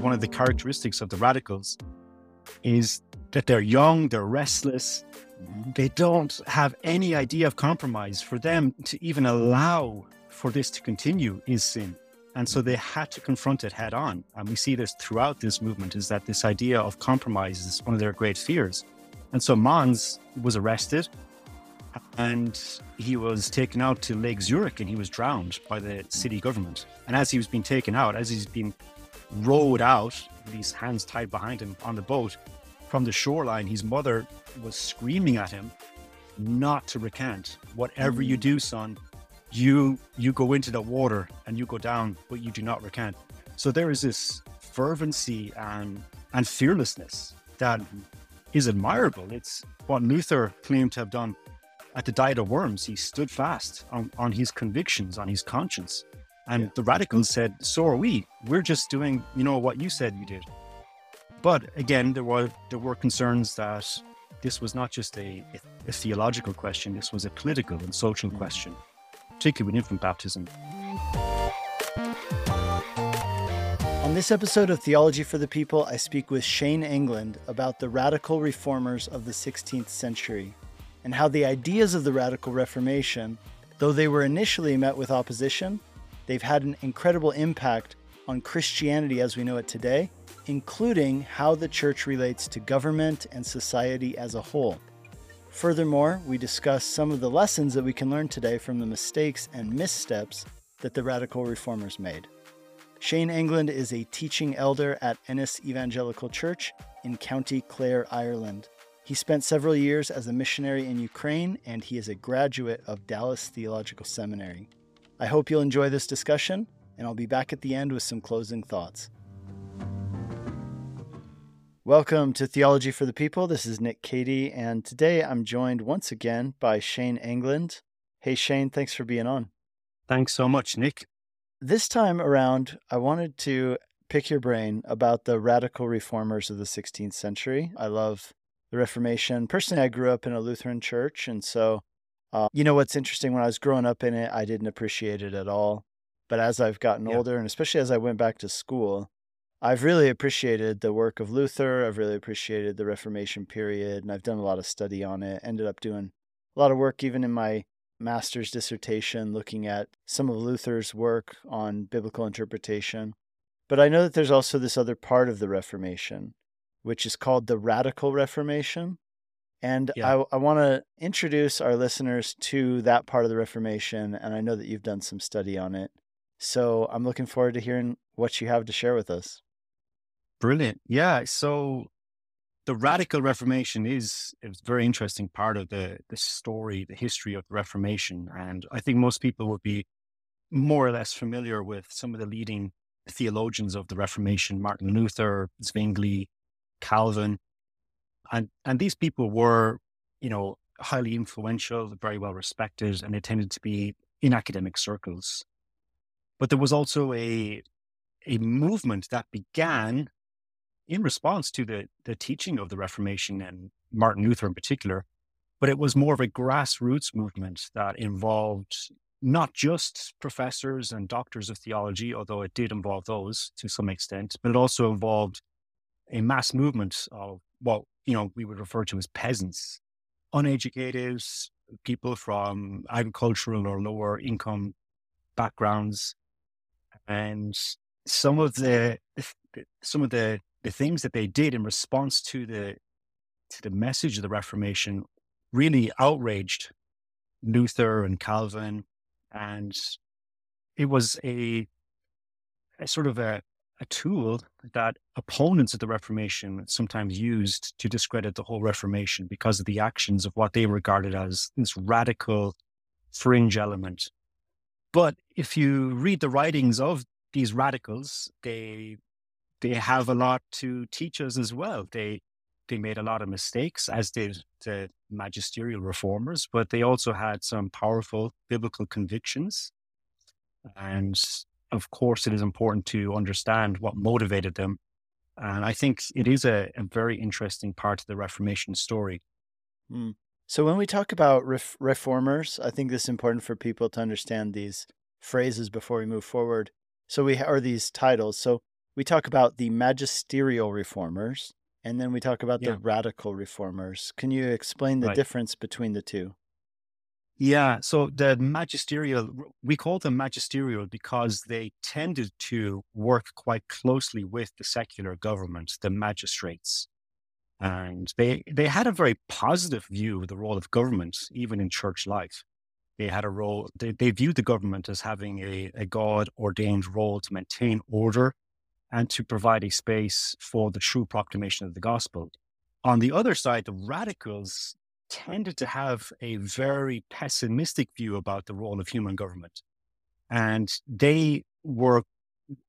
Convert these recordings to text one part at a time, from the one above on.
one of the characteristics of the radicals is that they're young, they're restless, they don't have any idea of compromise. For them to even allow for this to continue is sin. And so they had to confront it head on. And we see this throughout this movement is that this idea of compromise is one of their great fears. And so Manz was arrested and he was taken out to Lake Zurich and he was drowned by the city government. And as he was being taken out, as he's been rowed out, these hands tied behind him on the boat from the shoreline, his mother was screaming at him not to recant. Whatever you mm. do, son, you you go into the water and you go down, but you do not recant. So there is this fervency and and fearlessness that is admirable. It's what Luther claimed to have done at the Diet of Worms. He stood fast on, on his convictions, on his conscience. And yeah. the radicals said, So are we. We're just doing, you know, what you said you did. But again, there were there were concerns that this was not just a, a, a theological question, this was a political and social mm. question, particularly with infant baptism. On this episode of Theology for the People, I speak with Shane Angland about the radical reformers of the 16th century and how the ideas of the Radical Reformation, though they were initially met with opposition, they've had an incredible impact on Christianity as we know it today, including how the church relates to government and society as a whole. Furthermore, we discuss some of the lessons that we can learn today from the mistakes and missteps that the radical reformers made. Shane Angland is a teaching elder at Ennis Evangelical Church in County Clare, Ireland. He spent several years as a missionary in Ukraine, and he is a graduate of Dallas Theological Seminary. I hope you'll enjoy this discussion, and I'll be back at the end with some closing thoughts. Welcome to Theology for the People. This is Nick Cady, and today I'm joined once again by Shane Angland. Hey, Shane, thanks for being on. Thanks so much, Nick. This time around, I wanted to pick your brain about the radical reformers of the 16th century. I love the Reformation. Personally, I grew up in a Lutheran church. And so, uh, you know, what's interesting when I was growing up in it, I didn't appreciate it at all. But as I've gotten yeah. older, and especially as I went back to school, I've really appreciated the work of Luther. I've really appreciated the Reformation period, and I've done a lot of study on it. Ended up doing a lot of work even in my master's dissertation looking at some of Luther's work on biblical interpretation. But I know that there's also this other part of the Reformation which is called the Radical Reformation. And yeah. I, I want to introduce our listeners to that part of the Reformation. And I know that you've done some study on it. So I'm looking forward to hearing what you have to share with us. Brilliant. Yeah. So the Radical Reformation is a very interesting part of the, the story, the history of the Reformation. And I think most people would be more or less familiar with some of the leading theologians of the Reformation Martin Luther, Zwingli, Calvin, and and these people were, you know, highly influential, very well respected, and they tended to be in academic circles. But there was also a a movement that began in response to the the teaching of the Reformation and Martin Luther in particular. But it was more of a grassroots movement that involved not just professors and doctors of theology, although it did involve those to some extent, but it also involved a mass movement of what you know we would refer to as peasants, uneducated people from agricultural or lower income backgrounds, and some of the some of the the things that they did in response to the to the message of the Reformation really outraged Luther and Calvin, and it was a, a sort of a, a tool that opponents of the Reformation sometimes used to discredit the whole Reformation because of the actions of what they regarded as this radical fringe element. But if you read the writings of these radicals, they they have a lot to teach us as well. They they made a lot of mistakes, as did the magisterial reformers, but they also had some powerful biblical convictions. And of course, it is important to understand what motivated them. And I think it is a, a very interesting part of the Reformation story. Mm. So, when we talk about ref- reformers, I think this is important for people to understand these phrases before we move forward. So, we are these titles. So, we talk about the magisterial reformers and then we talk about Yeah. the radical reformers. Can you explain the Right. difference between the two? Yeah, so the magisterial, we call them magisterial because they tended to work quite closely with the secular government, the magistrates. And they they had a very positive view of the role of government, even in church life. They had a role, they, they viewed the government as having a, a God ordained role to maintain order and to provide a space for the true proclamation of the gospel. On the other side, the radicals tended to have a very pessimistic view about the role of human government. And they were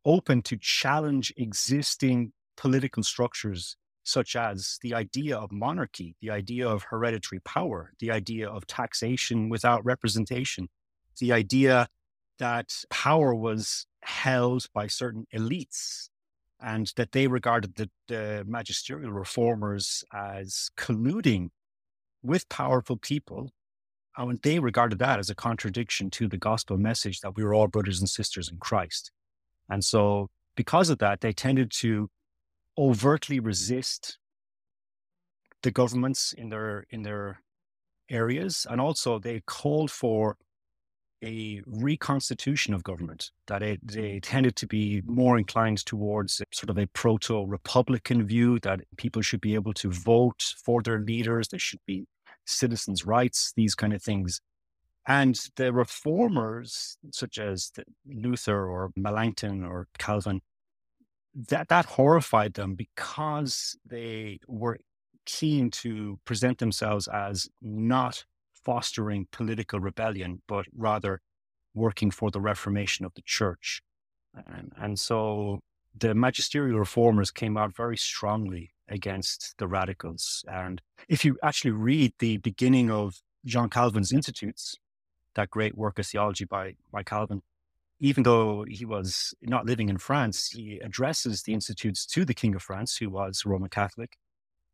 open to challenge existing political structures, such as the idea of monarchy, the idea of hereditary power, the idea of taxation without representation, the idea that power was held by certain elites and that they regarded the, the magisterial reformers as colluding with powerful people. And they regarded that as a contradiction to the gospel message that we were all brothers and sisters in Christ. And so, because of that, they tended to overtly resist the governments in their in their areas, and also they called for a reconstitution of government. That it, they tended to be more inclined towards sort of a proto-republican view that people should be able to vote for their leaders. There should be citizens' rights, these kind of things. And the reformers, such as Luther or Melanchthon or Calvin, that that horrified them because they were keen to present themselves as not fostering political rebellion, but rather working for the reformation of the church. And, and so the magisterial reformers came out very strongly against the radicals. And if you actually read the beginning of John Calvin's Institutes, that great work of theology by, by Calvin, even though he was not living in France, he addresses the Institutes to the King of France, who was Roman Catholic.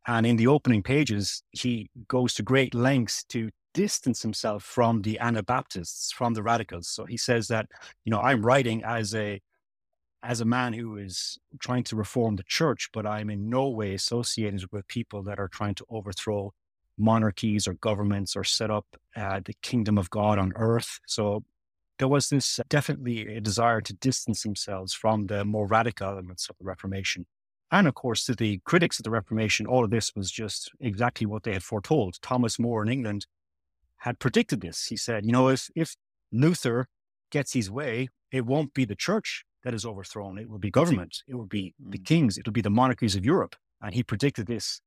And in the opening pages, he goes to great lengths to distance himself from the Anabaptists, from the radicals. So he says that, you know, I'm writing as a as a man who is trying to reform the church, but I'm in no way associated with people that are trying to overthrow monarchies or governments or set up uh, the kingdom of God on earth. So there was this definitely a desire to distance themselves from the more radical elements of the Reformation. And of course, to the critics of the Reformation, all of this was just exactly what they had foretold. Thomas More in England had predicted this. He said, you know, if, if Luther gets his way, it won't be the church that is overthrown. It will be government. It will be the kings. It will be the monarchies of Europe. And he predicted this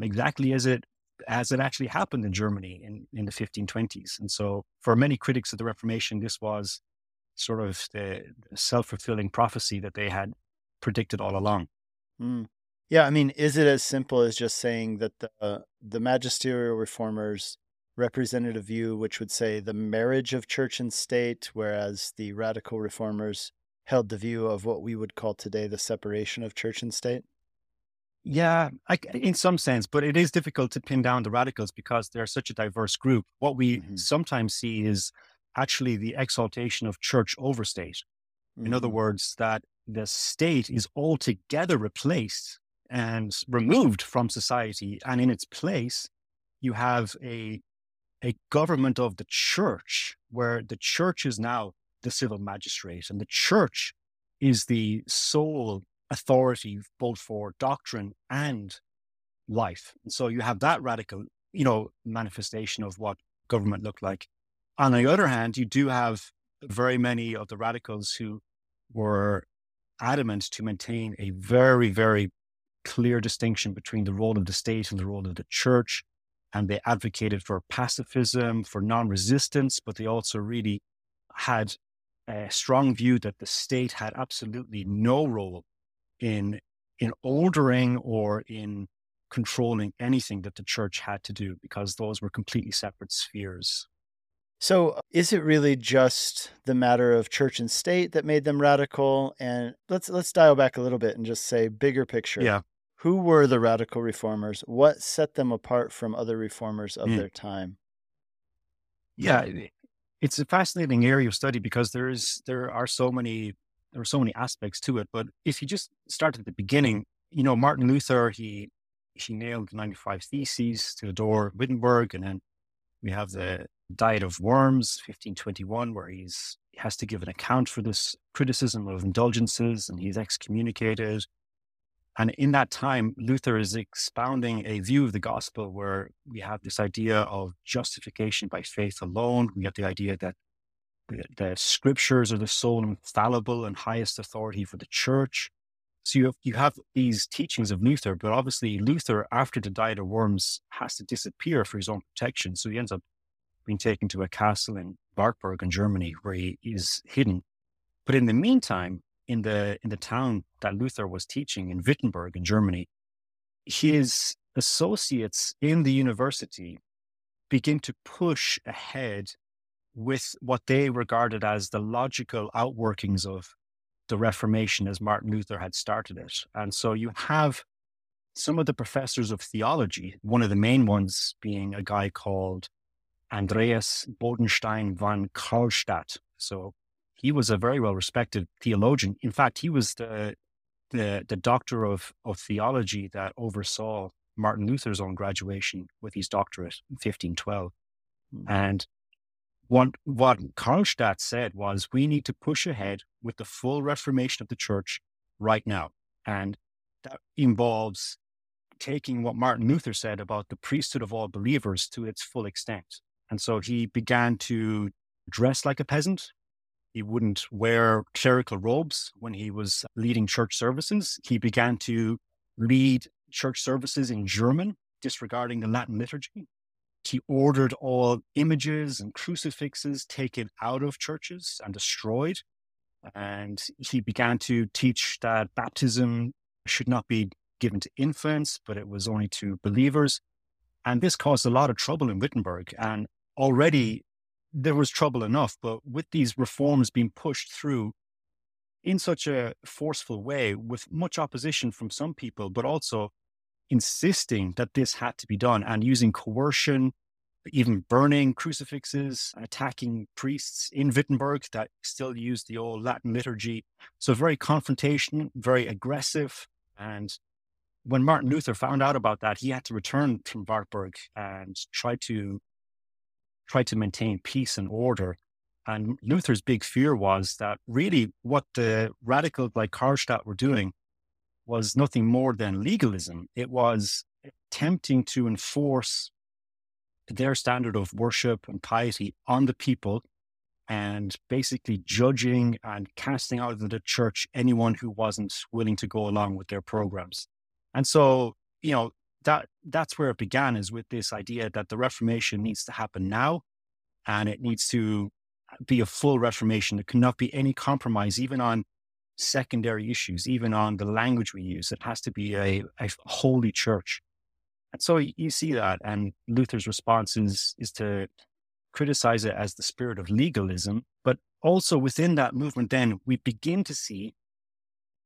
exactly as it as it actually happened in Germany in, in the 1520s. And so for many critics of the Reformation, this was sort of the self-fulfilling prophecy that they had predicted all along. Mm. Yeah, I mean, is it as simple as just saying that the uh, the magisterial reformers represented a view which would say the marriage of church and state, whereas the radical reformers held the view of what we would call today the separation of church and state? Yeah, I, in some sense, but it is difficult to pin down the radicals because they're such a diverse group. What we Mhm. sometimes see is actually the exaltation of church over state. In other Mhm. words, that the state is altogether replaced and removed from society, and in its place, you have a a government of the church, where the church is now the civil magistrate, and the church is the sole authority both for doctrine and life. And so you have that radical, you know, manifestation of what government looked like. On the other hand, you do have very many of the radicals who were adamant to maintain a very, very clear distinction between the role of the state and the role of the church. And they advocated for pacifism, for non resistance, but they also really had a strong view that the state had absolutely no role in in ordering or in controlling anything that the church had to do because those were completely separate spheres. So, uh, is it really just the matter of church and state that made them radical? And let's let's dial back a little bit and just say bigger picture. Yeah. Who were the radical reformers? What set them apart from other reformers of Mm. their time? Yeah, it's a fascinating area of study because there is there are so many there are so many aspects to it. But if you just start at the beginning, you know, Martin Luther, he he nailed the 95 Theses to the door of Wittenberg. And then we have the Diet of Worms, 1521, where he's he has to give an account for this criticism of indulgences and he's excommunicated. And in that time, Luther is expounding a view of the gospel where we have this idea of justification by faith alone. We have the idea that the, the scriptures are the sole infallible and highest authority for the church. So you have, you have these teachings of Luther, but obviously Luther, after the Diet of Worms, has to disappear for his own protection. So he ends up being taken to a castle in Wartburg in Germany, where he is hidden. But in the meantime, in the in the town that Luther was teaching in Wittenberg in Germany, his associates in the university begin to push ahead with what they regarded as the logical outworkings of the Reformation as Martin Luther had started it. And so you have some of the professors of theology, one of the main ones being a guy called Andreas Bodenstein von Karlstadt. So he was a very well respected theologian. In fact, he was the the, the doctor of, of theology that oversaw Martin Luther's own graduation with his doctorate in 1512. Mm-hmm. And what, what Karlstadt said was, we need to push ahead with the full reformation of the church right now. And that involves taking what Martin Luther said about the priesthood of all believers to its full extent. And so he began to dress like a peasant. He wouldn't wear clerical robes when he was leading church services. He began to lead church services in German, disregarding the Latin liturgy. He ordered all images and crucifixes taken out of churches and destroyed. And he began to teach that baptism should not be given to infants, but it was only to believers. And this caused a lot of trouble in Wittenberg. And already there was trouble enough, but with these reforms being pushed through in such a forceful way, with much opposition from some people, but also insisting that this had to be done and using coercion, even burning crucifixes, attacking priests in Wittenberg that still used the old Latin liturgy. So very confrontation, very aggressive. And when Martin Luther found out about that, he had to return from Wartburg and try to try to maintain peace and order. And Luther's big fear was that really what the radicals like Karlstadt were doing was nothing more than legalism. It was attempting to enforce their standard of worship and piety on the people and basically judging and casting out of the church anyone who wasn't willing to go along with their programs. And so, you know, that that's where it began is with this idea that the Reformation needs to happen now and it needs to be a full Reformation. There cannot be any compromise, even on secondary issues, even on the language we use. It has to be a, a holy church. And so you see that, and Luther's response is, is to criticize it as the spirit of legalism. But also within that movement, then we begin to see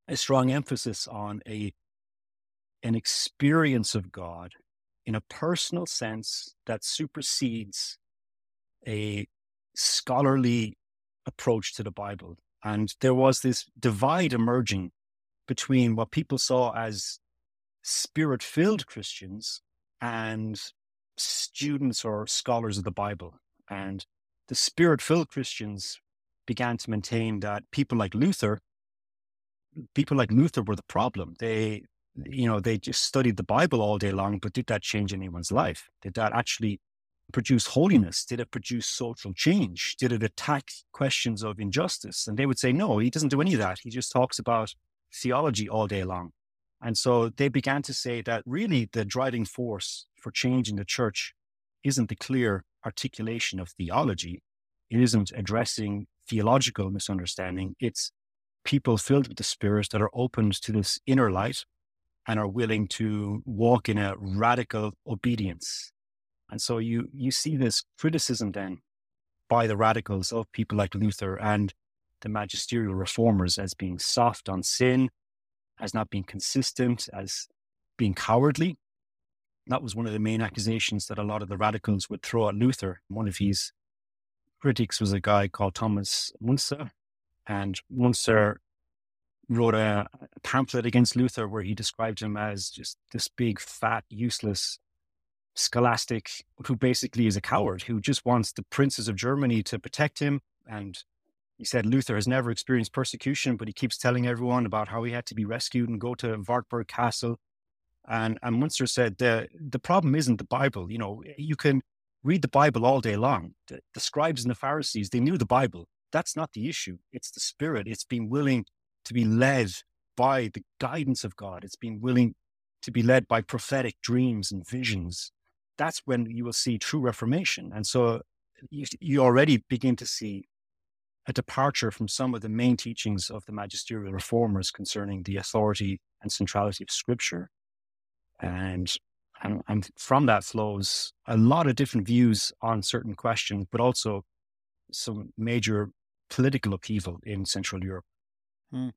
a strong emphasis on a an experience of God in a personal sense that supersedes a scholarly approach to the Bible. And there was this divide emerging between what people saw as spirit filled Christians and students or scholars of the Bible. And the spirit filled Christians began to maintain that people like Luther, people like Luther were the problem. They, you know, they just studied the Bible all day long, but did that change anyone's life? Did that actually produce hmm. holiness? Did it produce social change? Did it attack questions of injustice? And they would say, no, he doesn't do any of that. He just talks about theology all day long. And so they began to say that really the driving force for change in the church isn't the clear articulation of theology. It isn't addressing theological misunderstanding. It's people filled with the Spirit that are opened to this inner light and are willing to walk in a radical obedience. And so you you see this criticism then by the radicals of people like Luther and the magisterial reformers as being soft on sin, as not being consistent, as being cowardly. That was one of the main accusations that a lot of the radicals would throw at Luther. One of his critics was a guy called Thomas Munzer. And Munzer wrote a, pamphlet against Luther where he described him as just this big, fat, useless scholastic who basically is a coward who just wants the princes of Germany to protect him. And he said Luther has never experienced persecution, but he keeps telling everyone about how he had to be rescued and go to Wartburg Castle. And, and Munzer said the the problem isn't the Bible. You know, you can read the Bible all day long. The, the scribes and the Pharisees, they knew the Bible. That's not the issue. It's the spirit. It's being willing to be led by the guidance of God. It's being willing to be led by prophetic dreams and visions. That's when you will see true reformation. And so you, you already begin to see a departure from some of the main teachings of the magisterial reformers concerning the authority and centrality of Scripture. And, and, and from that flows a lot of different views on certain questions, but also some major political upheaval in Central Europe. Hmm.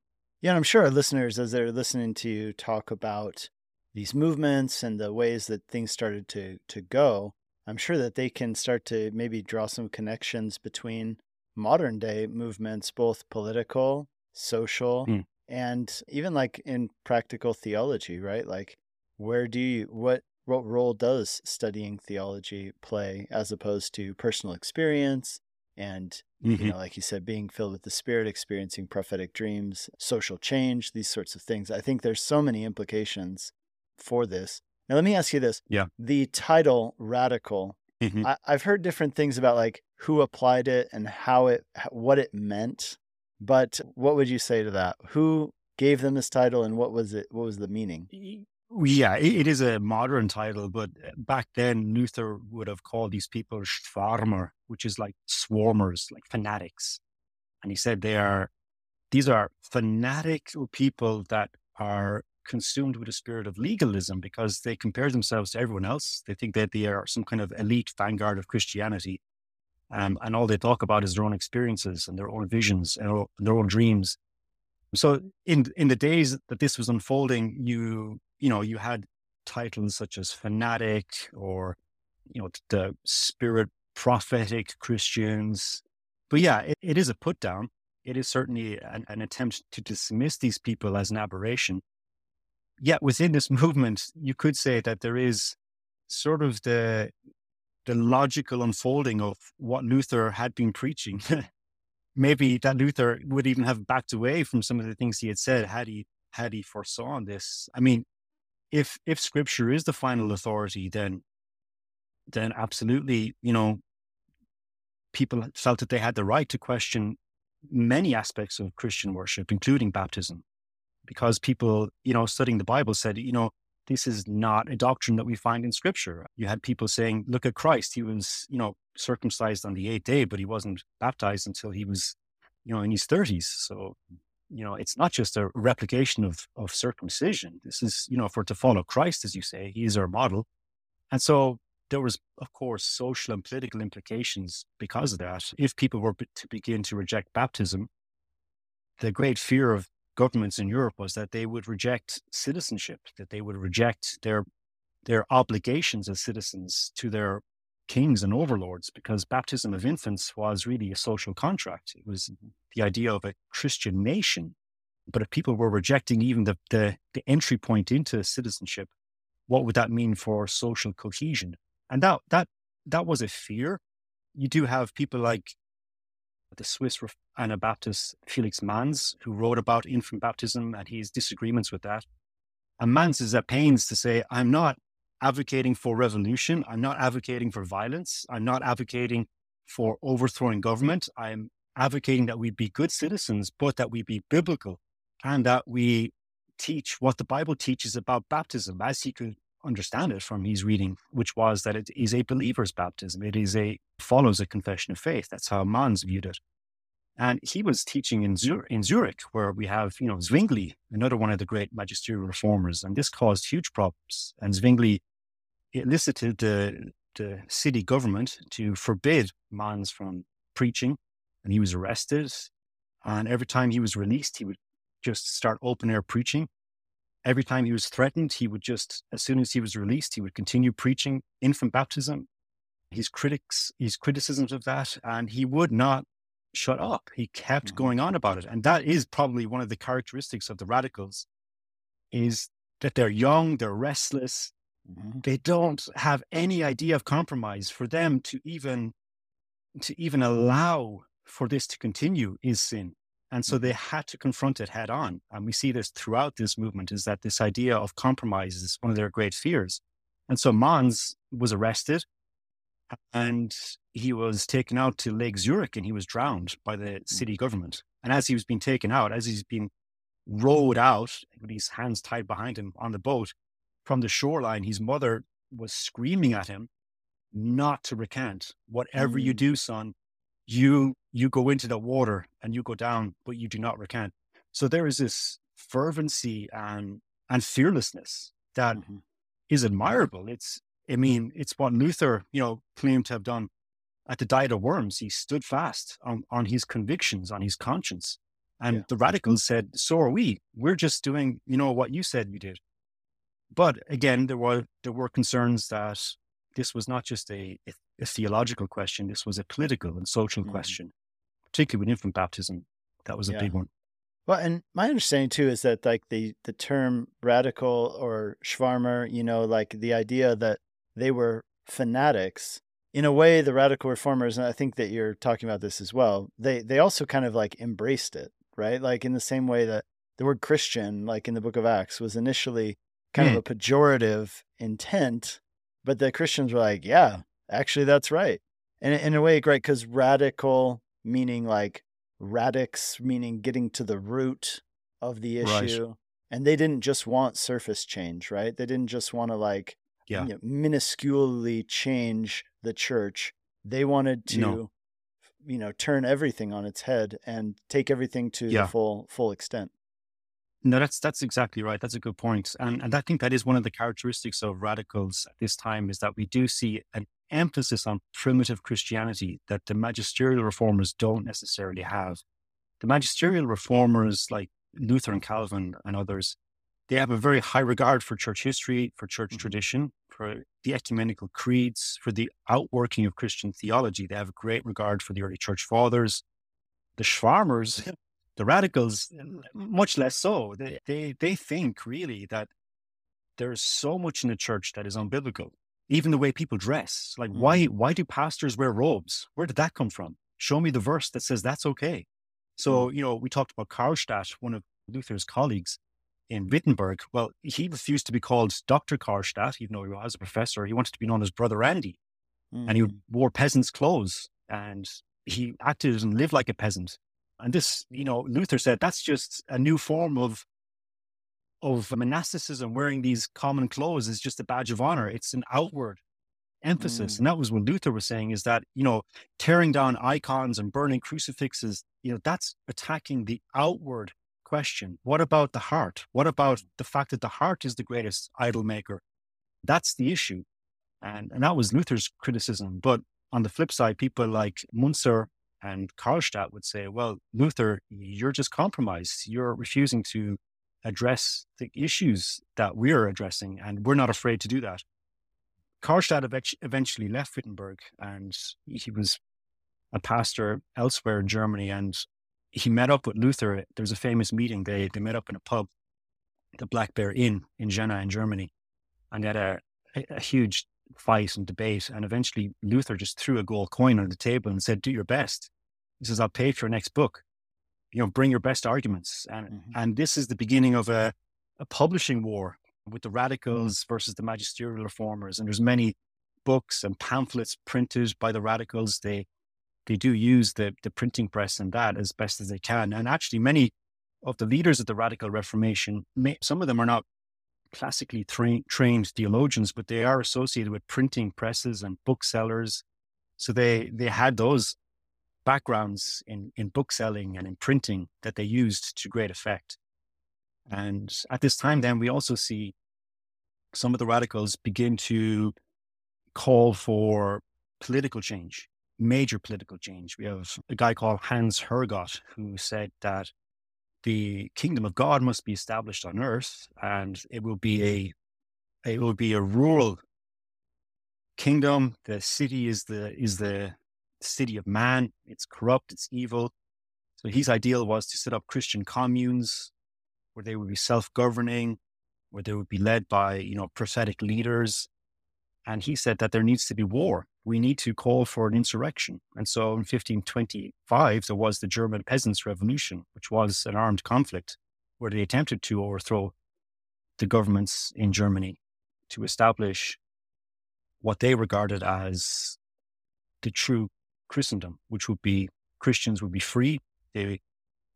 Yeah, I'm sure our listeners, as they're listening to you talk about these movements and the ways that things started to to go, I'm sure that they can start to maybe draw some connections between modern day movements, both political, social, mm. and even like in practical theology, right? Like where do you what what role does studying theology play as opposed to personal experience and mm-hmm. you know like you said being filled with the spirit experiencing prophetic dreams social change these sorts of things. I think there's so many implications for this. Now let me ask you this. Yeah. The title radical mm-hmm. I, i've heard different things about like who applied it and how it what it meant but what would you say to that? Who gave them this title and what was it what was the meaning yeah, it is a modern title, but uh, back then Luther would have called these people Schwarmer, which is like swarmers, like fanatics. And he said they are, these are fanatical people that are consumed with a spirit of legalism because they compare themselves to everyone else. They think that they are some kind of elite vanguard of Christianity. Um, and all they talk about is their own experiences and their own visions and their own dreams. So in in the days that this was unfolding, you you know, you had titles such as fanatic or, you know, the spirit prophetic Christians. But yeah, it, it is a put down. It is certainly an, an attempt to dismiss these people as an aberration. Yet within this movement, you could say that there is sort of the the logical unfolding of what Luther had been preaching. Maybe that Luther would even have backed away from some of the things he had said had he had he foresaw this. I mean, if if scripture is the final authority, then then absolutely, you know, people felt that they had the right to question many aspects of Christian worship, including baptism, because people, you know, studying the Bible said, you know, this is not a doctrine that we find in scripture. You had people saying, look at Christ. He was, you know, circumcised on the eighth day, but he wasn't baptized until he was, you know, in his 30s. So you know, it's not just a replication of, of circumcision. This is, you know, for to follow Christ, as you say, he is our model. And so there was, of course, social and political implications because of that. If people were to begin to reject baptism, the great fear of governments in Europe was that they would reject citizenship, that they would reject their their obligations as citizens to their kings and overlords because baptism of infants was really a social contract. It was the idea of a Christian nation. But if people were rejecting even the, the, the entry point into citizenship, what would that mean for social cohesion? And that, that, that was a fear. You do have people like the Swiss Anabaptist Felix Manz, who wrote about infant baptism and his disagreements with that. And Manz is at pains to say, I'm not advocating for revolution. I'm not advocating for violence. I'm not advocating for overthrowing government. I'm advocating that we be good citizens, but that we be biblical and that we teach what the Bible teaches about baptism as he could understand it from his reading, which was that it is a believer's baptism. It is a follows a confession of faith. That's how Manz viewed it. And he was teaching in, Zur- in Zurich, where we have, you know, Zwingli, another one of the great magisterial reformers, and this caused huge problems. And Zwingli elicited the, the city government to forbid Manz from preaching, and he was arrested. And every time he was released, he would just start open air preaching. Every time he was threatened, he would just, as soon as he was released, he would continue preaching infant baptism. His critics, his criticisms of that, and he would not shut up. He kept Mhm. going on about it. And that is probably one of the characteristics of the radicals is that they're young, they're restless, Mhm. they don't have any idea of compromise. For them to even to even allow for this to continue is sin. And so Mhm. they had to confront it head on. And we see this throughout this movement is that this idea of compromise is one of their great fears. And so Manz was arrested and he was taken out to Lake Zurich and he was drowned by the city government. And as he was being taken out, as he's been rowed out with his hands tied behind him on the boat from the shoreline, his mother was screaming at him not to recant. Whatever you Mm. do, son, you you go into the water and you go down, but you do not recant. So there is this fervency and and fearlessness that Mhm. is admirable. It's, I mean, it's what Luther, you know, claimed to have done at the Diet of Worms. He stood fast on, on his convictions, on his conscience. And Yeah. the radicals said, so are we. We're just doing, you know, what you said you did. But again, there were there were concerns that this was not just a, a, a theological question, this was a political and social Mhm. question, particularly with infant baptism. That was a Yeah. big one. Well, and my understanding too is that like the the term radical or Schwarmer, you know, like the idea that they were fanatics. In a way, the radical reformers, and I think that you're talking about this as well. They they also kind of like embraced it, right? Like in the same way that the word Christian, like in the Book of Acts, was initially kind Yeah. of hmm. a pejorative intent, but the Christians were like, yeah, actually, that's right. And in a way, great because radical meaning like radix meaning getting to the root of the Right. issue and they didn't just want surface change right they didn't just want to like Yeah. you know, minusculely change the church they wanted to No. you know turn everything on its head and take everything to Yeah. the full full extent No, that's that's exactly right. That's a good point. And and I think that is one of the characteristics of radicals at this time is that we do see an emphasis on primitive Christianity that the magisterial reformers don't necessarily have. The magisterial reformers like Luther and Calvin and others, they have a very high regard for church history, for church Mhm. tradition, for the ecumenical creeds, for the outworking of Christian theology. They have a great regard for the early church fathers. The Schwarmers, the radicals, uh, much less so. They, they, they think really that there's so much in the church that is unbiblical. Even the way people dress. Like, why, mm-hmm. why do pastors wear robes? Where did that come from? Show me the verse that says that's okay. So, mm. you know, we talked about Karlstadt, one of Luther's colleagues in Wittenberg. Well, he refused to be called Dr. Karlstadt, even though he was a professor. He wanted to be known as Brother Andy and he Mhm. wore peasant's clothes and he acted and lived like a peasant. And this, you know, Luther said that's just a new form of of monasticism. Wearing these common clothes is just a badge of honor. It's an outward emphasis, Mm. and that was what Luther was saying: is that you know, tearing down icons and burning crucifixes, you know, that's attacking the outward question. What about the heart? What about the fact that the heart is the greatest idol maker? That's the issue. And, and that was Luther's criticism. But on the flip side, people like Munzer and Karlstadt would say, well, Luther, you're just compromised. You're refusing to address the issues that we're addressing, and we're not afraid to do that. Karlstadt eventually left Wittenberg and he was a pastor elsewhere in Germany. And he met up with Luther. There was a famous meeting. They, they met up in a pub, the Black Bear Inn in Jena in Germany. And they had a, a, a huge fight and debate. And eventually Luther just threw a gold coin on the table and said, do your best. He says, I'll pay for your next book. You know, bring your best arguments. And, Mhm. and this is the beginning of a, a publishing war with the radicals versus the magisterial reformers. And there's many books and pamphlets printed by the radicals. They, they do use the, the printing press and that as best as they can. And actually many of the leaders of the radical reformation, may, some of them are not classically tra- trained theologians, but they are associated with printing presses and booksellers. So they they had those backgrounds in in bookselling and in printing that they used to great effect. And at this time, then we also see some of the radicals begin to call for political change, major political change. We have a guy called Hans Hergott who said that the kingdom of God must be established on earth, and it will be a it will be a rural kingdom. The city is the is the city of man. It's corrupt, it's evil. So his ideal was to set up Christian communes where they would be self-governing, where they would be led by, you know, prophetic leaders. And he said that there needs to be war. We need to call for an insurrection. And so in 1525, there was the German Peasants' Revolution, which was an armed conflict where they attempted to overthrow the governments in Germany to establish what they regarded as the true Christendom, which would be Christians would be free, they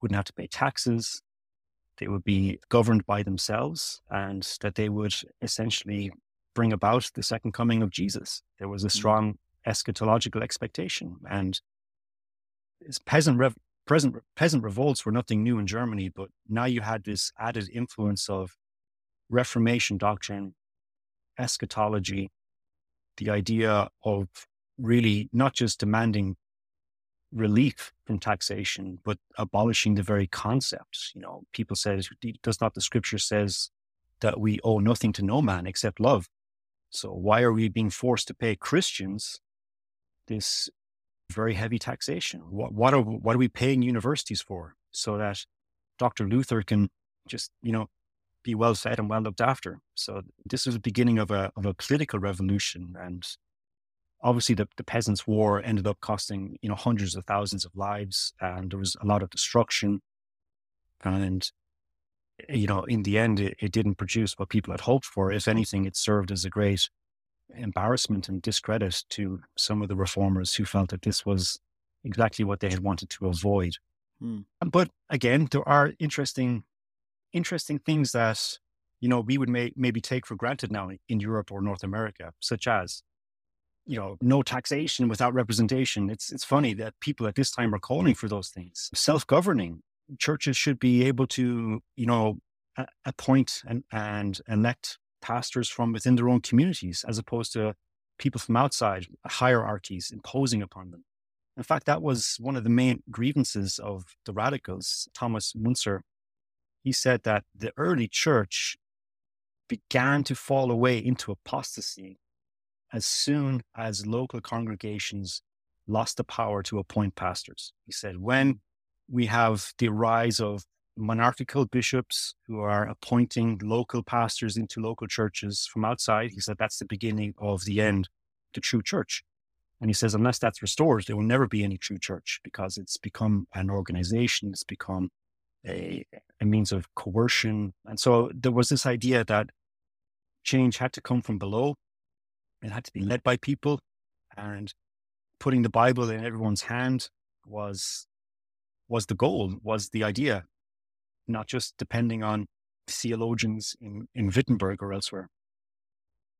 wouldn't have to pay taxes, they would be governed by themselves, and that they would essentially bring about the second coming of Jesus. There was a mm-hmm. strong eschatological expectation, and peasant rev- present peasant revolts were nothing new in Germany, but now you had this added influence of Reformation doctrine, eschatology, the idea of really not just demanding relief from taxation, but abolishing the very concept. You know, people says, does not the scripture says that we owe nothing to no man except love? So why are we being forced to pay Christians this very heavy taxation? What, what are, what are we paying universities for? So that Dr. Luther can just, you know, be well fed and well looked after. So this was the beginning of a, of a political revolution and obviously the, the peasants war ended up costing you know hundreds of thousands of lives and there was a lot of destruction and you know in the end it, it, didn't produce what people had hoped for if anything it served as a great embarrassment and discredit to some of the reformers who felt that this was exactly what they had wanted to avoid hmm. but again there are interesting interesting things that you know we would may, maybe take for granted now in europe or north america such as you know, no taxation without representation. It's it's funny that people at this time are calling for those things. Self-governing churches should be able to, you know, appoint and and elect pastors from within their own communities, as opposed to people from outside hierarchies imposing upon them. In fact, that was one of the main grievances of the radicals. Thomas Munzer. he said that the early church began to fall away into apostasy as soon as local congregations lost the power to appoint pastors. He said, when we have the rise of monarchical bishops who are appointing local pastors into local churches from outside, he said that's the beginning of the end to true church. And he says, unless that's restored, there will never be any true church because it's become an organization, it's become a, a means of coercion. And so there was this idea that change had to come from below it had to be led by people, and putting the Bible in everyone's hand was was the goal, was the idea, not just depending on theologians in, in Wittenberg or elsewhere.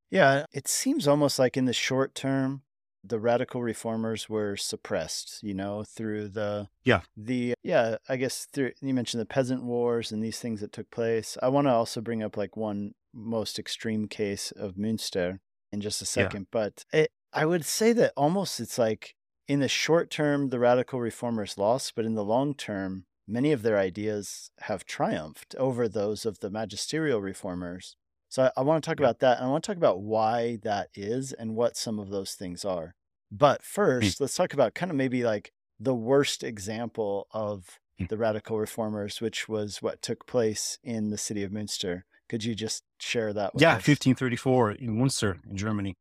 Yeah, it seems almost like in the short term, the radical reformers were suppressed, you know, through the yeah the yeah I guess through you mentioned the peasant wars and these things that took place. I want to also bring up like one most extreme case of Münster, in just a second. Yeah. But it, I would say that almost it's like in the short term, the radical reformers lost, but in the long term, many of their ideas have triumphed over those of the magisterial reformers. So I, I want to talk yeah. about that. And I want to talk about why that is and what some of those things are. But first, let's talk about kind of maybe like the worst example of mm. the radical reformers, which was what took place in the city of Münster. Could you just share that yeah, us? 1534 in Munster in Germany.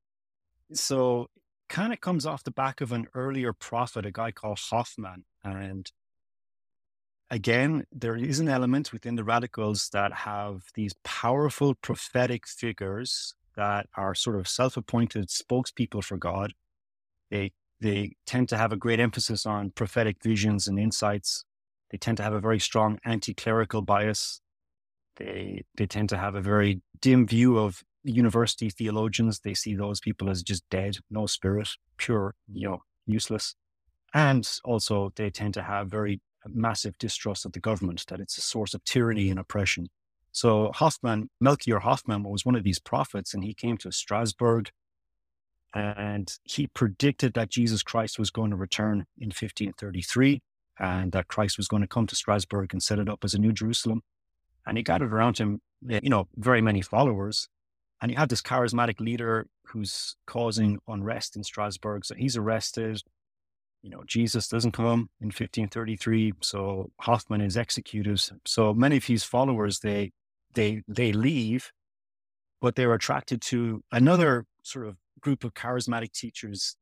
So kind of comes off the back of an earlier prophet, a guy called Hoffman. And again, there is an element within the radicals that have these powerful prophetic figures that are sort of self-appointed spokespeople for God. They they tend to have a great emphasis on prophetic visions and insights. They tend to have a very strong anti-clerical bias. They they tend to have a very dim view of university theologians. They see those people as just dead, no spirit, pure, you know, useless. And also they tend to have very massive distrust of the government, that it's a source of tyranny and oppression. So Hoffman, Melchior Hoffman was one of these prophets, and he came to Strasbourg and he predicted that Jesus Christ was going to return in 1533 and that Christ was going to come to Strasbourg and set it up as a new Jerusalem and he gathered around him, eh, you know, very many followers. And you have this charismatic leader who's causing unrest in Strasbourg. So he's arrested. you know, Jesus doesn't come in 1533, so Hoffman is executed. So many of his followers they they they leave, but they're attracted to another sort of group of charismatic teachers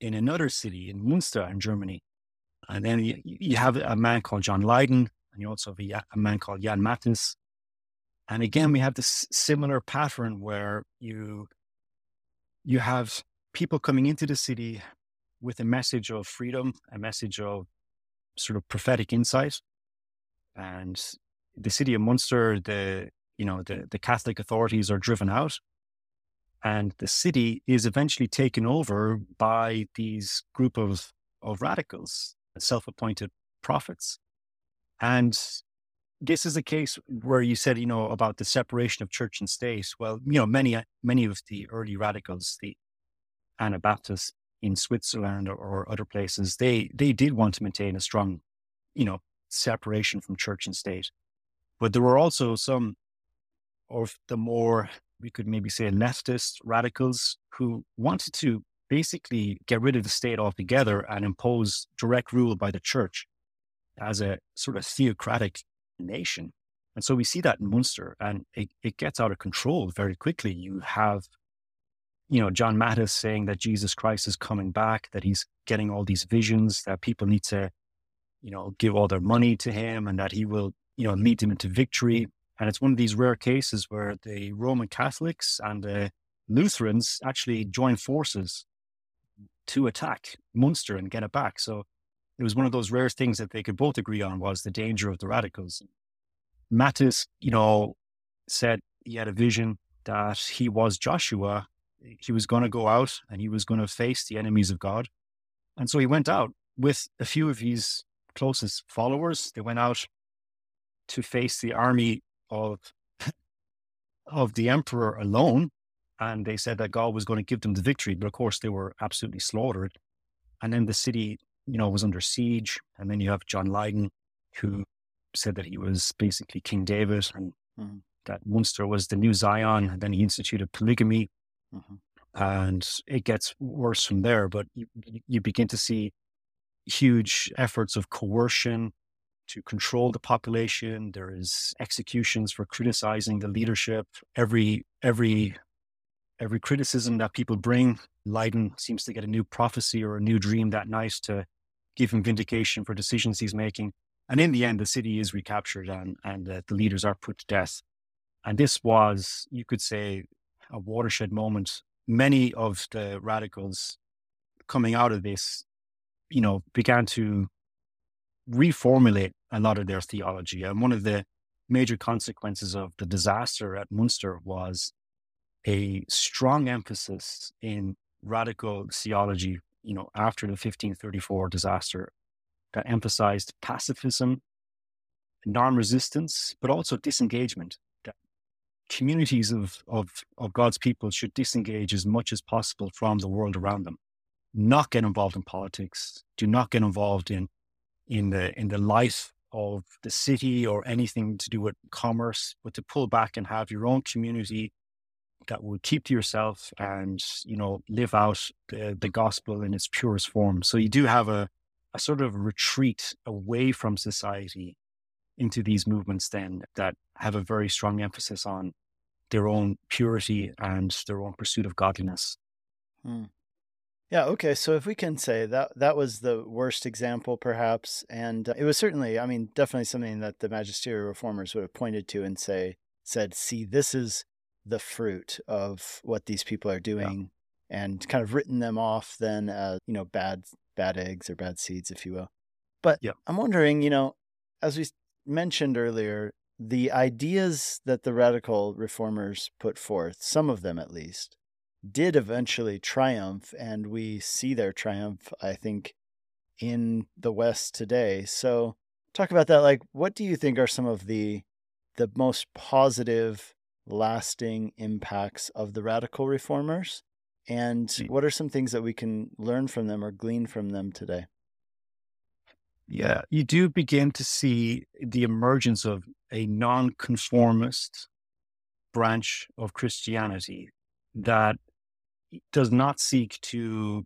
in another city in Munster in Germany. And then you, you have a man called John Leyden, and you also have a, a man called Jan Matthys. And again, we have this similar pattern where you you have people coming into the city with a message of freedom, a message of sort of prophetic insight. And the city of Munster, the you know, the, the Catholic authorities are driven out. And the city is eventually taken over by these group of, of radicals, self-appointed prophets. And this is a case where you said, you know, about the separation of church and state. Well, you know, many, uh, many of the early radicals, the Anabaptists in Switzerland or, or other places, they, they did want to maintain a strong, you know, separation from church and state. But there were also some of the more, we could maybe say, leftist radicals who wanted to basically get rid of the state altogether and impose direct rule by the church as a sort of theocratic nation. And so we see that in Munster and it, it gets out of control very quickly. You have, you know, John Matthys saying that Jesus Christ is coming back, that he's getting all these visions, that people need to, you know, give all their money to him and that he will, you know, lead them into victory. And it's one of these rare cases where the Roman Catholics and the Lutherans actually join forces to attack Munster and get it back. So it was one of those rare things that they could both agree on was the danger of the radicals. Matthys, you know, said he had a vision that he was Joshua. He was going to go out and he was going to face the enemies of God. And so he went out with a few of his closest followers. They went out to face the army of of the emperor alone, and they said that God was going to give them the victory. But of course, they were absolutely slaughtered. And then the city, you know, was under siege. And then you have John Leyden, who said that he was basically King David, and mm-hmm. that Munster was the new Zion. And then he instituted polygamy, mm-hmm. and it gets worse from there. But you, you begin to see huge efforts of coercion to control the population. There is executions for criticizing the leadership. Every every every criticism that people bring, Leyden seems to get a new prophecy or a new dream that night to give him vindication for decisions he's making. And in the end, the city is recaptured and and uh, the leaders are put to death. And this was, you could say, a watershed moment. Many of the radicals coming out of this, you know, began to reformulate a lot of their theology. And one of the major consequences of the disaster at Munster was a strong emphasis in radical theology, you know, after the 1534 disaster that emphasized pacifism, non-resistance, but also disengagement. That communities of, of, of God's people should disengage as much as possible from the world around them, not get involved in politics, do not get involved in in the in the life of the city or anything to do with commerce, but to pull back and have your own community that will keep to yourself and you know live out the, the gospel in its purest form. So you do have a a sort of retreat away from society into these movements then that have a very strong emphasis on their own purity and their own pursuit of godliness. Hmm. Yeah. Okay. So if we can say that that was the worst example, perhaps, and uh, it was certainly, I mean, definitely something that the magisterial reformers would have pointed to and say, said, "See, this is the fruit of what these people are doing," yeah. and kind of written them off then as you know bad bad eggs or bad seeds, if you will. But yeah. I'm wondering, you know, as we mentioned earlier, the ideas that the radical reformers put forth, some of them at least, did eventually triumph, and we see their triumph, I think, in the West today. So, talk about that. Like, what do you think are some of the the most positive, lasting impacts of the radical reformers? And what are some things that we can learn from them or glean from them today? Yeah, you do begin to see the emergence of a nonconformist branch of Christianity that does not seek to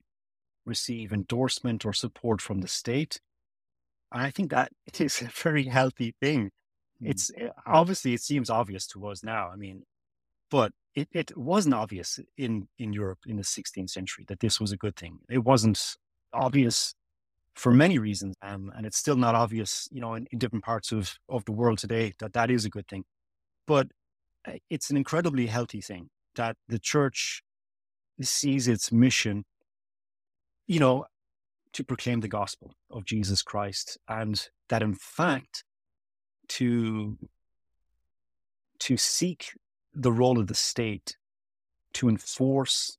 receive endorsement or support from the state. And I think that is a very healthy thing. Mm. It's eh, obviously, it seems obvious to us now. I mean, but it, it wasn't obvious in, in Europe in the 16th century that this was a good thing. It wasn't obvious for many reasons. Um, and it's still not obvious, you know, in, in different parts of, of the world today that that is a good thing. But eh, it's an incredibly healthy thing that the church sees its mission, you know, to proclaim the gospel of Jesus Christ, and that in fact, to to seek the role of the state to enforce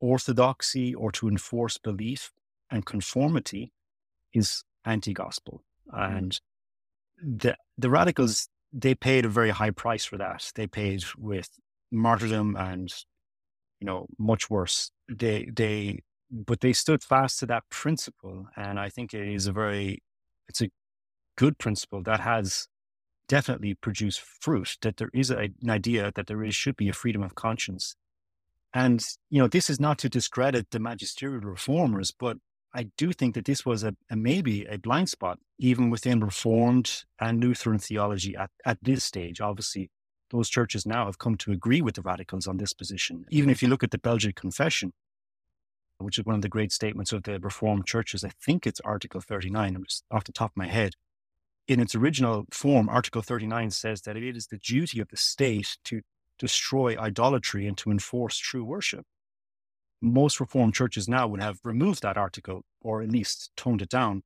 orthodoxy or to enforce belief and conformity is anti-gospel, mm-hmm. and the the radicals they paid a very high price for that. They paid with martyrdom and you know much worse. They they but they stood fast to that principle, and I think it is a very it's a good principle that has definitely produce fruit. That there is a, an idea that there is should be a freedom of conscience, and you know this is not to discredit the magisterial reformers, but I do think that this was a, a, maybe a blind spot, even within Reformed and Lutheran theology at, at this stage. Obviously, those churches now have come to agree with the radicals on this position. Even if you look at the Belgic Confession, which is one of the great statements of the Reformed churches, I think it's Article 39, I'm just off the top of my head. In its original form, Article 39 says that it is the duty of the state to destroy idolatry and to enforce true worship most Reformed churches now would have removed that article or at least toned it down.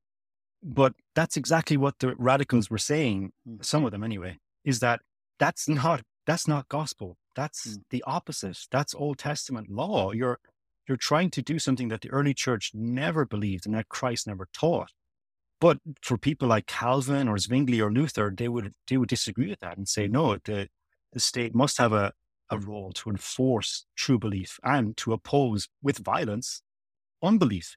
But that's exactly what the radicals were saying, mm. some of them anyway, is that that's not that's not gospel. That's mm. the opposite. That's Old Testament law. You're you're trying to do something that the early church never believed and that Christ never taught. But for people like Calvin or Zwingli or Luther, they would they would disagree with that and say, no, the the state must have a, a role to enforce true belief and to oppose with violence unbelief.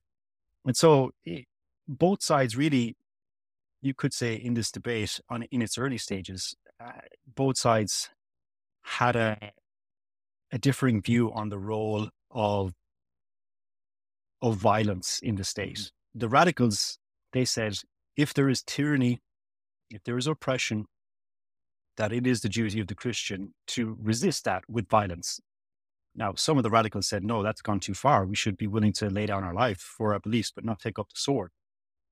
And so it, both sides really, you could say in this debate on in its early stages, uh, both sides had a, a differing view on the role of, of violence in the state. Mm-hmm. The radicals, they said, if there is tyranny, if there is oppression, that it is the duty of the Christian to resist that with violence. Now, some of the radicals said, no, that's gone too far. We should be willing to lay down our life for our beliefs, but not take up the sword.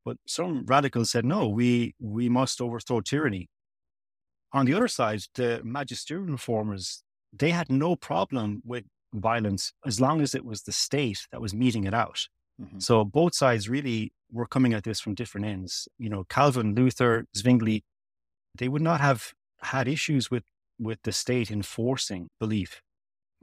But some radicals said, no, we, we must overthrow tyranny. On the other side, the magisterial reformers, they had no problem with violence as long as it was the state that was meting it out. Mm-hmm. So both sides really were coming at this from different ends. You know, Calvin, Luther, Zwingli, they would not have had issues with with the state enforcing belief.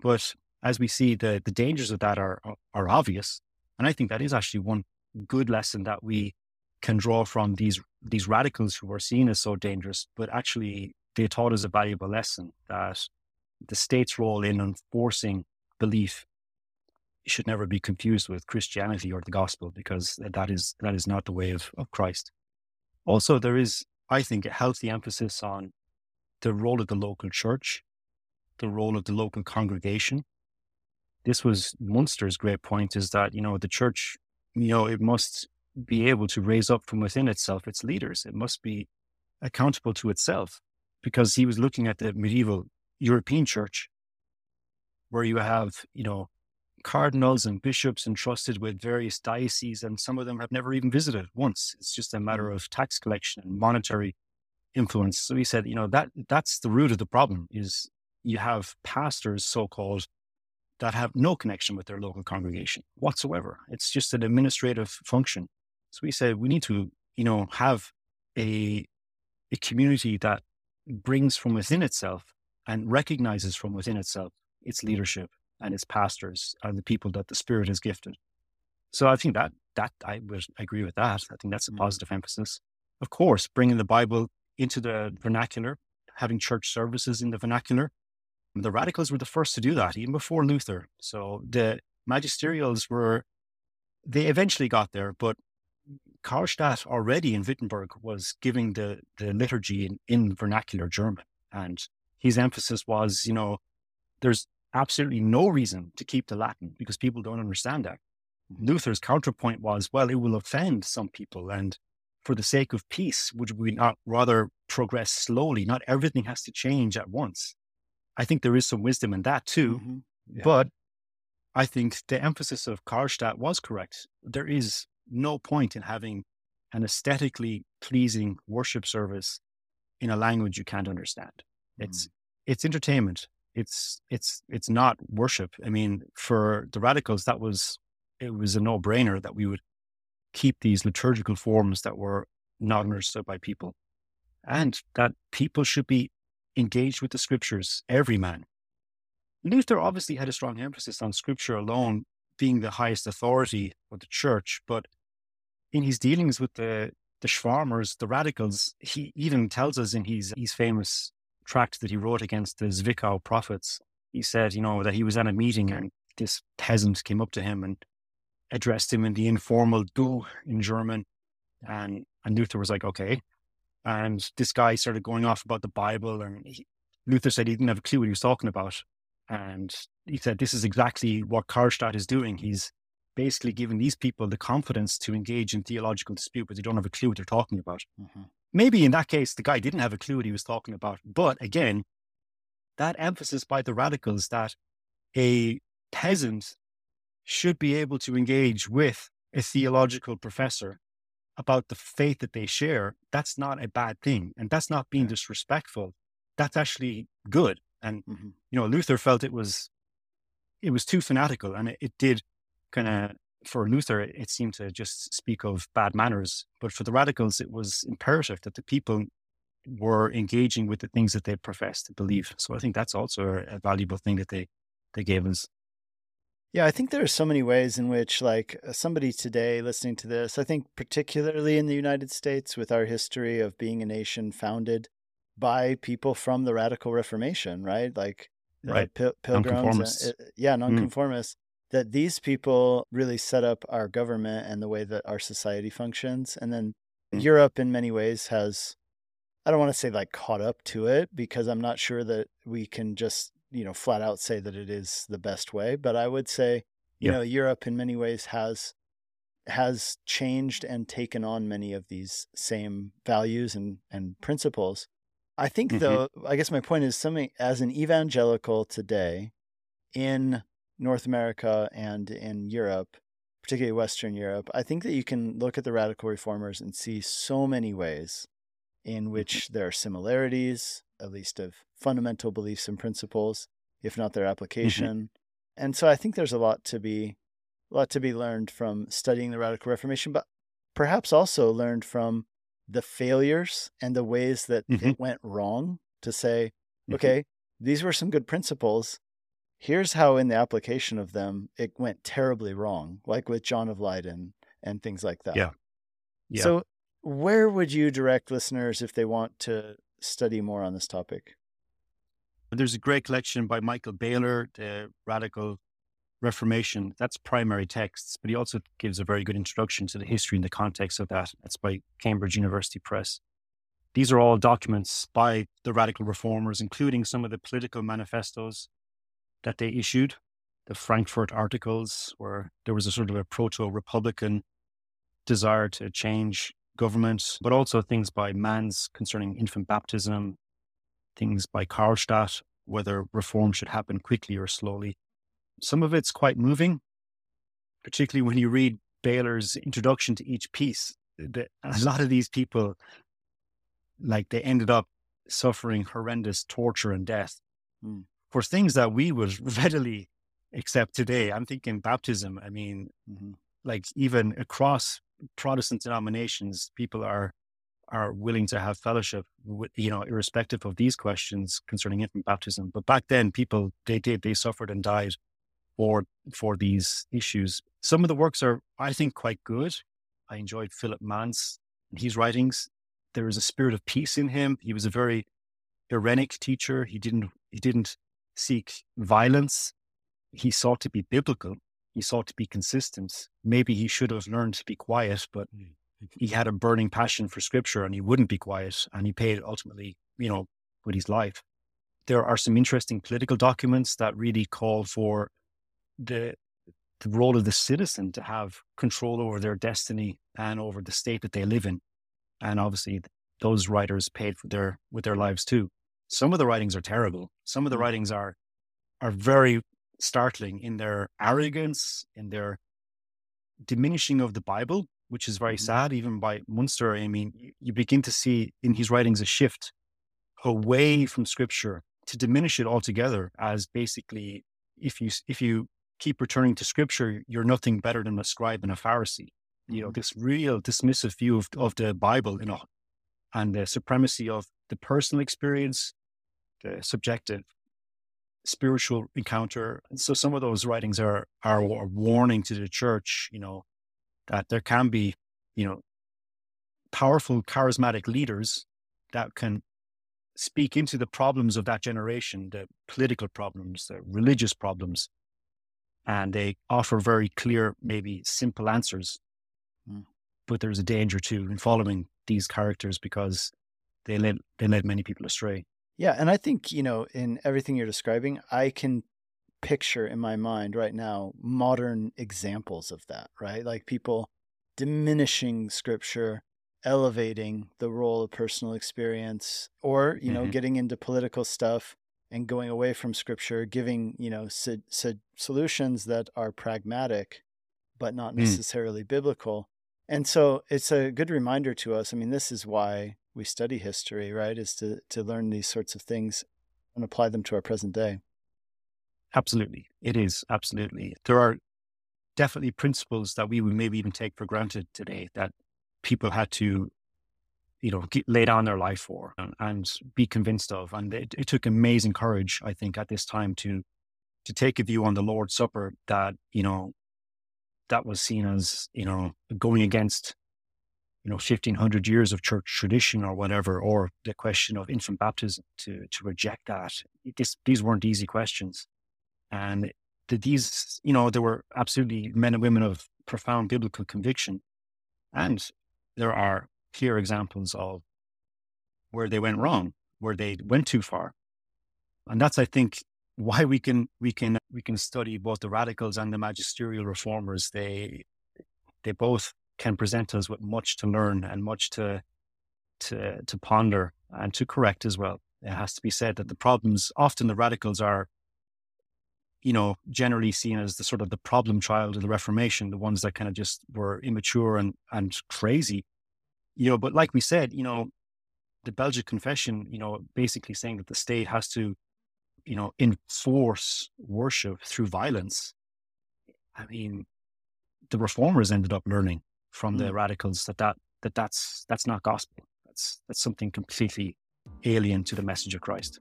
But as we see, the the dangers of that are are obvious, and I think that is actually one good lesson that we can draw from these these radicals who are seen as so dangerous. But actually, they taught us a valuable lesson that the state's role in enforcing belief should never be confused with Christianity or the gospel, because that is that is not the way of, of Christ. Also, there is, I think, a healthy emphasis on the role of the local church, the role of the local congregation. This was Munzer's great point is that, you know, the church, you know, it must be able to raise up from within itself its leaders. It must be accountable to itself because he was looking at the medieval European church where you have, you know, cardinals and bishops entrusted with various dioceses, and some of them have never even visited once. It's just a matter mm. of tax collection and monetary influence. So he said, you know, that that's the root of the problem is you have pastors, so-called, that have no connection with their local congregation whatsoever. It's just an administrative function. So we said we need to, you know, have a a community that brings from within itself and recognizes from within itself its leadership and its pastors and the people that the Spirit has gifted. So I think that that I would agree with that. I think that's a mm. positive emphasis. Of course, bringing the Bible into the vernacular, having church services in the vernacular. The radicals were the first to do that, even before Luther. So the magisterials were, they eventually got there, but Karlstadt already in Wittenberg was giving the, the liturgy in, in vernacular German. And his emphasis was, you know, there's absolutely no reason to keep the Latin because people don't understand that. Luther's counterpoint was, well, it will offend some people. And for the sake of peace, would we not rather progress slowly? Not everything has to change at once. I think there is some wisdom in that too. Mm-hmm. Yeah. But I think the emphasis of Karlstadt was correct. There is no point in having an aesthetically pleasing worship service in a language you can't understand. It's mm. it's entertainment. It's it's it's not worship. I mean, for the radicals, that was it was a no brainer that we would keep these liturgical forms that were not understood by people, and that people should be engaged with the scriptures. Every man. Luther obviously had a strong emphasis on scripture alone being the highest authority of the church, but in his dealings with the the Schwarmers, the radicals, he even tells us in his his famous tract that he wrote against the Zwickau prophets. He said, you know, that he was at a meeting and this peasant came up to him and addressed him in the informal du in German. And, and Luther was like, okay. And this guy started going off about the Bible. And he, Luther said he didn't have a clue what he was talking about. And he said, this is exactly what Karlstadt is doing. He's basically giving these people the confidence to engage in theological dispute, but they don't have a clue what they're talking about. Mm-hmm. Maybe in that case, the guy didn't have a clue what he was talking about. But again, that emphasis by the radicals that a peasant should be able to engage with a theological professor about the faith that they share, that's not a bad thing. And that's not being disrespectful. That's actually good. And, mm-hmm. you know, Luther felt it was, it was too fanatical and it, it did kind of for Luther, it seemed to just speak of bad manners. But for the radicals, it was imperative that the people were engaging with the things that they professed to believe. So I think that's also a valuable thing that they, they gave us. Yeah, I think there are so many ways in which, like, uh, somebody today listening to this, I think particularly in the United States with our history of being a nation founded by people from the radical Reformation, right? Like, uh, right. Uh, pilgrims. Nonconformists. Uh, yeah, mm. nonconformists. Mm that these people really set up our government and the way that our society functions. And then mm-hmm. Europe, in many ways, has, I don't want to say like caught up to it because I'm not sure that we can just, you know, flat out say that it is the best way. But I would say, you yeah. know, Europe in many ways has has changed and taken on many of these same values and, and principles. I think mm-hmm. though, I guess my point is something as an evangelical today in North America and in Europe, particularly Western Europe, I think that you can look at the radical reformers and see so many ways in mm-hmm. which there are similarities, at least of fundamental beliefs and principles, if not their mm-hmm. application. Mm-hmm. And so I think there's a lot to be a lot to be learned from studying the radical reformation, but perhaps also learned from the failures and the ways that mm-hmm. it went wrong to say, mm-hmm. okay, these were some good principles, here's how in the application of them it went terribly wrong, like with John of Leyden and things like that. Yeah. yeah. So, where would you direct listeners if they want to study more on this topic? There's a great collection by Michael Baylor, the Radical Reformation. That's primary texts, but he also gives a very good introduction to the history and the context of that. That's by Cambridge University Press. These are all documents by the radical reformers, including some of the political manifestos that they issued, the Frankfurt Articles, where there was a sort of a proto Republican desire to change government, but also things by Manz concerning infant baptism, things by Karlstadt, whether reform should happen quickly or slowly. Some of it's quite moving, particularly when you read Baylor's introduction to each piece. The, a lot of these people, like they ended up suffering horrendous torture and death. Mm for things that we would readily accept today. I'm thinking baptism. I mean, mm-hmm. like even across Protestant denominations, people are are willing to have fellowship, with, you know, irrespective of these questions concerning infant baptism. But back then, people they did they suffered and died for for these issues. Some of the works are, I think, quite good. I enjoyed Philip Manz and his writings. There is a spirit of peace in him. He was a very Irenic teacher. He didn't he didn't seek violence. He sought to be biblical. He sought to be consistent. Maybe he should have learned to be quiet, but mm, he had a burning passion for scripture and he wouldn't be quiet. And he paid ultimately, you know, with his life. There are some interesting political documents that really call for the the role of the citizen to have control over their destiny and over the state that they live in. And obviously, those writers paid for their with their lives too. Some of the writings are terrible. Some of the mm. writings are are very startling in their arrogance, in their diminishing of the Bible, which is very mm-hmm. sad. Even by Munzer, I mean, you begin to see in his writings a shift away from Scripture to diminish it altogether as basically if you if you keep returning to Scripture, you're nothing better than a scribe and a Pharisee. You know, mm-hmm. this real dismissive view of, of the Bible, you know, and the supremacy of the personal experience, the subjective spiritual encounter. And so some of those writings are, are a warning to the church, you know, that there can be, you know, powerful, charismatic leaders that can speak into the problems of that generation, the political problems, the religious problems, and they offer very clear, maybe simple answers. Mm. But there's a danger too in following these characters because they led they led many people astray. Yeah, and I think, you know, in everything you're describing, I can picture in my mind right now modern examples of that, right? Like people diminishing scripture, elevating the role of personal experience, or, you know, mm-hmm. getting into political stuff and going away from scripture, giving, you know, so, so solutions that are pragmatic, but not mm. necessarily mm. biblical. And so it's a good reminder to us. I mean, this is why we study history, right? Is to to learn these sorts of things and apply them to our present day. Absolutely. It is. Absolutely. There are definitely principles that we would maybe even take for granted today that people had to, you know, get, lay down their life for and, and be convinced of. And it, it, took amazing courage, I think, at this time to to take a view on the Lord's Supper that, you know, that was seen as, you know, going against you know, 1500 years of church tradition or whatever, or the question of infant baptism to, to reject that. This, these weren't easy questions. And the, these, you know, there were absolutely men and women of profound biblical conviction. And there are clear examples of where they went wrong, where they went too far. And that's, I think, why we can we can we can study both the radicals and the magisterial reformers. They they both can present us with much to learn and much to to to ponder and to correct as well. It has to be said that the problems often the radicals are, you know, generally seen as the sort of the problem child of the Reformation, the ones that kind of just were immature and and crazy, you know. But like we said, you know, the Belgic Confession, you know, basically saying that the state has to, you know, enforce worship through violence. I mean, the reformers ended up learning from mm. the radicals that, that that that's that's not gospel. That's that's something completely alien to the message of Christ.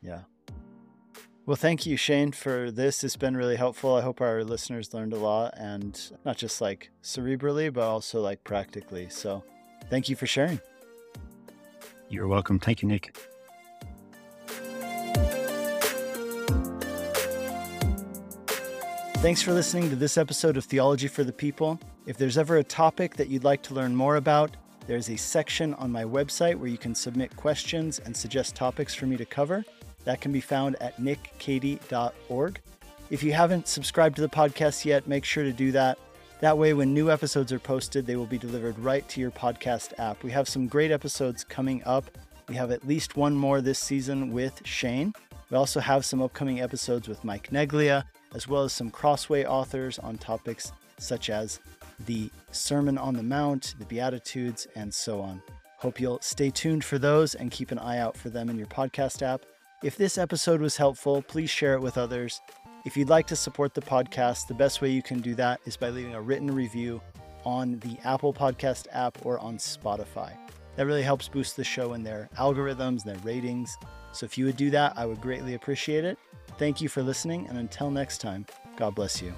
Yeah. Well, thank you, Shane, for this. It's been really helpful. I hope our listeners learned a lot and not just like cerebrally, but also like practically. So thank you for sharing. You're welcome. Thank you, Nick. Thanks for listening to this episode of Theology for the People. If there's ever a topic that you'd like to learn more about, there's a section on my website where you can submit questions and suggest topics for me to cover. That can be found at nickcady.org. If you haven't subscribed to the podcast yet, make sure to do that. That way, when new episodes are posted, they will be delivered right to your podcast app. We have some great episodes coming up. We have at least one more this season with Shane. We also have some upcoming episodes with Mike Neglia as well as some crossway authors on topics such as the Sermon on the Mount, the Beatitudes, and so on. Hope you'll stay tuned for those and keep an eye out for them in your podcast app. If this episode was helpful, please share it with others. If you'd like to support the podcast, the best way you can do that is by leaving a written review on the Apple Podcast app or on Spotify. That really helps boost the show in their algorithms, and their ratings. So if you would do that, I would greatly appreciate it. Thank you for listening, and until next time, God bless you.